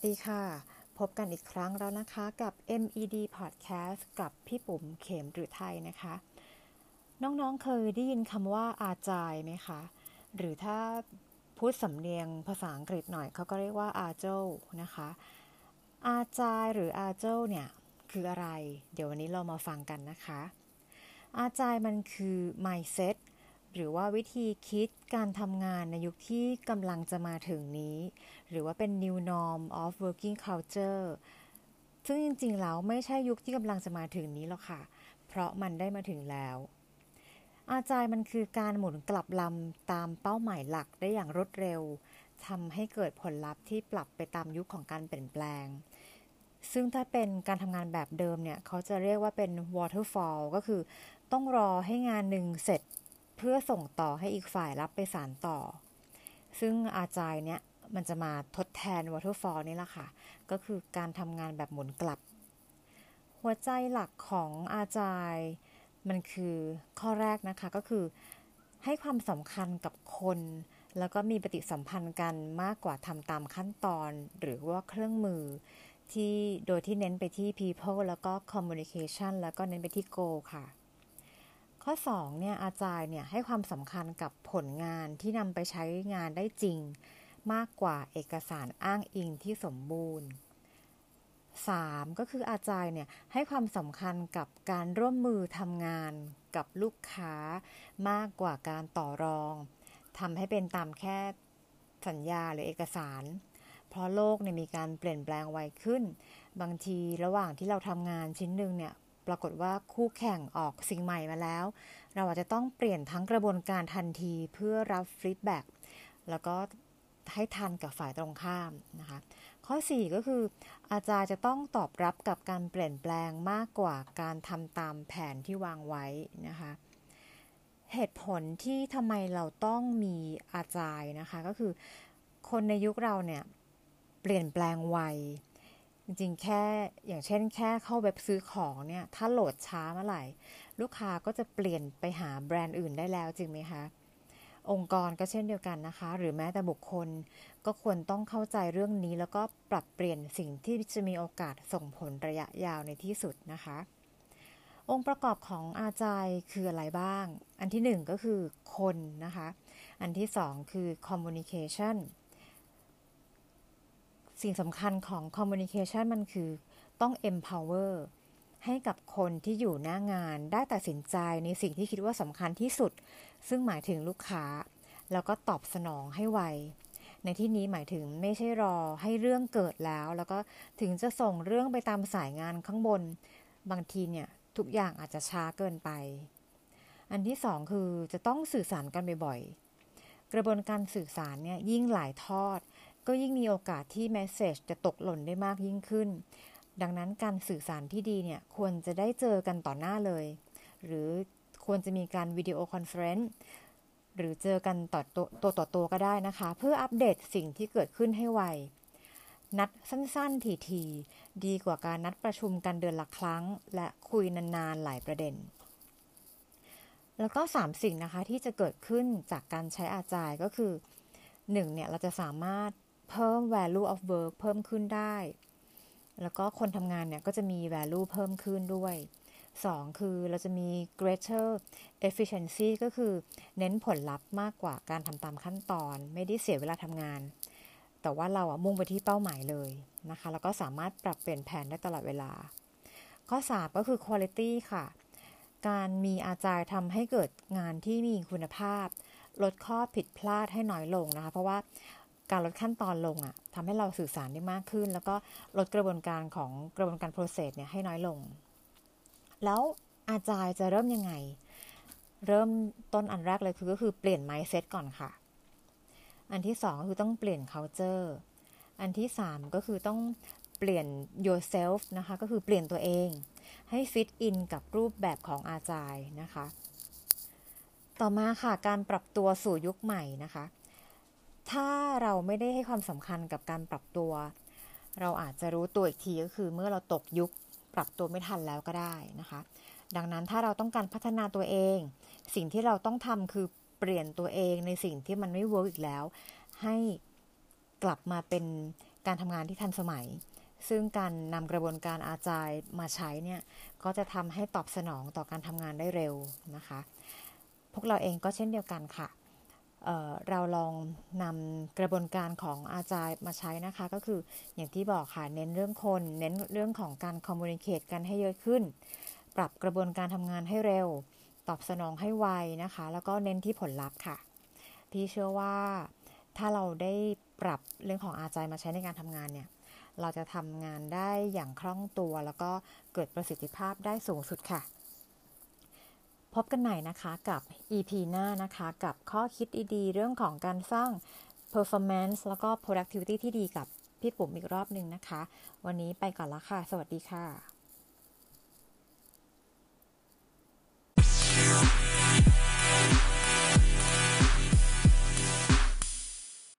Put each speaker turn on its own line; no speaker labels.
วัสดีค่ะ พบกันอีกครั้งแล้วนะคะกับ MED Podcast กับพี่ปุ๋มเขมหรือไทยนะคะ น้องๆเคยได้ยินคำว่าอาจายไหมคะ หรือถ้าพูดสำเนียงภาษาอังกฤษหน่อยเขาก็เรียกว่าอาเจลนะคะ อาจายหรืออาเจลเนี่ย คืออะไร เดี๋ยววันนี้เรามาฟังกันนะคะ อาจายมันคือ mindset หรือว่าวิธีคิดการทำงานในยุคที่กำลังจะมาถึงนี้ หรือว่าเป็น new norm of working culture ซึ่งจริงๆแล้วไม่ใช่ยุคที่กำลังจะมาถึงนี้หรอกค่ะ เพราะมันได้มาถึงแล้ว อาจายมันคือการหมุนกลับลำตามเป้าหมายหลักได้อย่างรวดเร็วทำให้เกิดผลลัพธ์ที่ปรับไปตามยุคของการเปลี่ยนแปลง ซึ่งถ้าเป็นการทำงานแบบเดิมเนี่ย เขาจะเรียกว่าเป็น waterfall ก็คือต้องรอให้งานหนึ่งเสร็จ เพื่อส่งต่อให้อีกฝ่ายรับไปสารต่อ ซึ่งอาจายเนี่ยมันจะมาทดแทน waterfall นี่แหละค่ะ ก็คือการทำงานแบบหมุนกลับ หัวใจหลักของอาจายมันคือข้อแรกนะคะก็คือให้ความสำคัญกับคน แล้วก็มีปฏิสัมพันธ์กันมากกว่าทำตามขั้นตอน หรือว่าเครื่องมือที่โดยที่เน้นไปที่ people แล้วก็ communication แล้วก็เน้นไปที่ goal ค่ะ ข้อ2เนี่ยอาจารย์เนี่ยให้ความสำคัญกับผลงานที่นำไปใช้งานได้จริง มากกว่าเอกสารอ้างอิงที่สมบูรณ์ 3. ก็คืออาจารย์เนี่ยให้ความสำคัญกับการร่วมมือทำงานกับลูกค้ามากกว่าการต่อรองทำให้เป็นตามแค่สัญญาหรือเอกสาร เพราะโลกเนี่ยมีการเปลี่ยนแปลงไวขึ้น บางทีระหว่างที่เราทำงานชิ้นหนึ่งเนี่ย ปรากฏว่าคู่แข่งออกสิ่งใหม่มาแล้ว เราอาจจะต้องเปลี่ยนทั้งกระบวนการทันทีเพื่อรับฟีดแบ็กแล้วก็ให้ทันกับฝ่ายตรงข้ามนะคะ ข้อ 4 ก็คืออาจารย์จะต้องตอบรับกับการเปลี่ยนแปลงมากกว่าการทำตามแผนที่วางไว้นะคะ เหตุผลที่ทำไมเราต้องมีอาจารย์นะคะ ก็คือคนในยุคเราเนี่ยเปลี่ยนแปลงไว จริงๆ แค่อย่างเช่น แค่เข้าเว็บซื้อของเนี่ย ถ้าโหลดช้าเมื่อไหร่ ลูกค้าก็จะเปลี่ยนไปหาแบรนด์อื่นได้แล้วจริงไหมคะ องค์กรก็เช่นเดียวกันนะคะ หรือแม้แต่บุคคลก็ควรต้องเข้าใจเรื่องนี้ แล้วก็ปรับเปลี่ยนสิ่งที่จะมีโอกาสส่งผลระยะยาวในที่สุดนะคะ องค์ประกอบของอาจายคืออะไรบ้าง อันที่หนึ่งก็คือคนนะคะ อันที่สองคือ communication สิ่งสำคัญของ communication มันคือต้อง empower ให้กับคนที่อยู่หน้างานได้ตัดสินใจในสิ่งที่คิดว่าสำคัญที่สุด ซึ่งหมายถึงลูกค้า แล้วก็ตอบสนองให้ไว ในที่นี้หมายถึงไม่ใช่รอให้เรื่องเกิดแล้ว แล้วก็ถึงจะส่งเรื่องไปตามสายงานข้างบน บางทีเนี่ยทุกอย่างอาจจะช้าเกินไป อันที่สองคือจะต้องสื่อสารกันบ่อยๆ กระบวนการสื่อสารเนี่ยยิ่งหลายทอด ก็ยิ่งมีโอกาสที่ message จะตกหล่นได้มากยิ่งขึ้น ดังนั้นการสื่อสารที่ดีเนี่ยควรจะได้เจอกันต่อหน้าเลย หรือควรจะมีการ video conference หรือเจอกันต่อตัวต่อตัวก็ได้นะคะ เพื่ออัปเดตสิ่งที่เกิดขึ้นให้ไว นัดสั้นๆ ทีๆ ดีกว่าการนัดประชุมกันเดือนละครั้ง และคุยนานๆ หลายประเด็น แล้วก็ 3 สิ่งนะคะที่จะเกิดขึ้นจากการใช้อาจายก็คือ 1. เนี่ยเราจะสามารถ เพิ่ม value of work เพิ่มขึ้นได้ แล้วก็คนทำงานเนี่ยก็จะมี value เพิ่มขึ้นด้วย 2. คือเราจะมี greater efficiency ก็คือเน้นผลลัพธ์มากกว่าการทำตามขั้นตอน ไม่ได้เสียเวลาทำงาน แต่ว่าเราอะมุ่งไปที่เป้าหมายเลยนะคะ แล้วก็สามารถปรับเปลี่ยนแผนได้ตลอดเวลา ข้อ 3 ก็คือ quality ค่ะ การมีอาจารย์ทำให้เกิดงานที่มีคุณภาพ ลดข้อผิดพลาดให้น้อยลงนะคะ เพราะว่า การลดขั้นตอนลงอะ่ะทำให้เราสื่อสารได้มากขึ้น แล้วก็ลดกระบวนการของกระบวนการ process เนี่ยให้น้อยลง แล้วอาจารย์จะเริ่มยังไง เริ่มต้นอันแรกเลยคือก็คือเปลี่ยน mindset ก่อนค่ะ อันที่สองก็คือต้องเปลี่ยน culture อันที่สามก็คือต้องเปลี่ยน yourself นะคะ ก็คือเปลี่ยนตัวเอง ให้ fit in กับรูปแบบของอาจารย์นะคะ ต่อมาค่ะการปรับตัวสู่ยุคใหม่นะคะ ถ้าเราไม่ได้ให้ความสำคัญกับการปรับตัว เราอาจจะรู้ตัวอีกทีก็คือ เมื่อเราตกยุคปรับตัวไม่ทันแล้วก็ได้นะคะ ดังนั้นถ้าเราต้องการพัฒนาตัวเอง สิ่งที่เราต้องทำคือเปลี่ยนตัวเองในสิ่งที่มันไม่ work อีกแล้ว ให้กลับมาเป็นการทำงานที่ทันสมัย ซึ่งการนำกระบวนการ agile มาใช้เนี่ย ก็จะทำให้ตอบสนองต่อการทำงานได้เร็วนะคะ พวกเราเองก็เช่นเดียวกันค่ะ เราลองนำกระบวนการของ agile มาใช้นะคะ ก็คืออย่างที่บอกค่ะ เน้นเรื่องคน เน้นเรื่องของการ communicate กันให้เยอะขึ้น ปรับกระบวนการทำงานให้เร็ว ตอบสนองให้ไวนะคะ แล้วก็เน้นที่ผลลัพธ์ค่ะ พี่เชื่อว่าถ้าเราได้ปรับเรื่องของอาจารย์มาใช้ในการทำงานเนี่ย เราจะทำงานได้อย่างคล่องตัว แล้วก็เกิดประสิทธิภาพได้สูงสุดค่ะ พบกันใหม่นะคะกับ EP หน้านะคะ กับข้อคิดดีๆ เรื่องของการสร้าง performance แล้วก็ productivity ที่ดีกับพี่ปุ๋มอีกรอบหนึ่งนะคะ วันนี้ไปก่อนละค่ะ สวัสดีค่ะ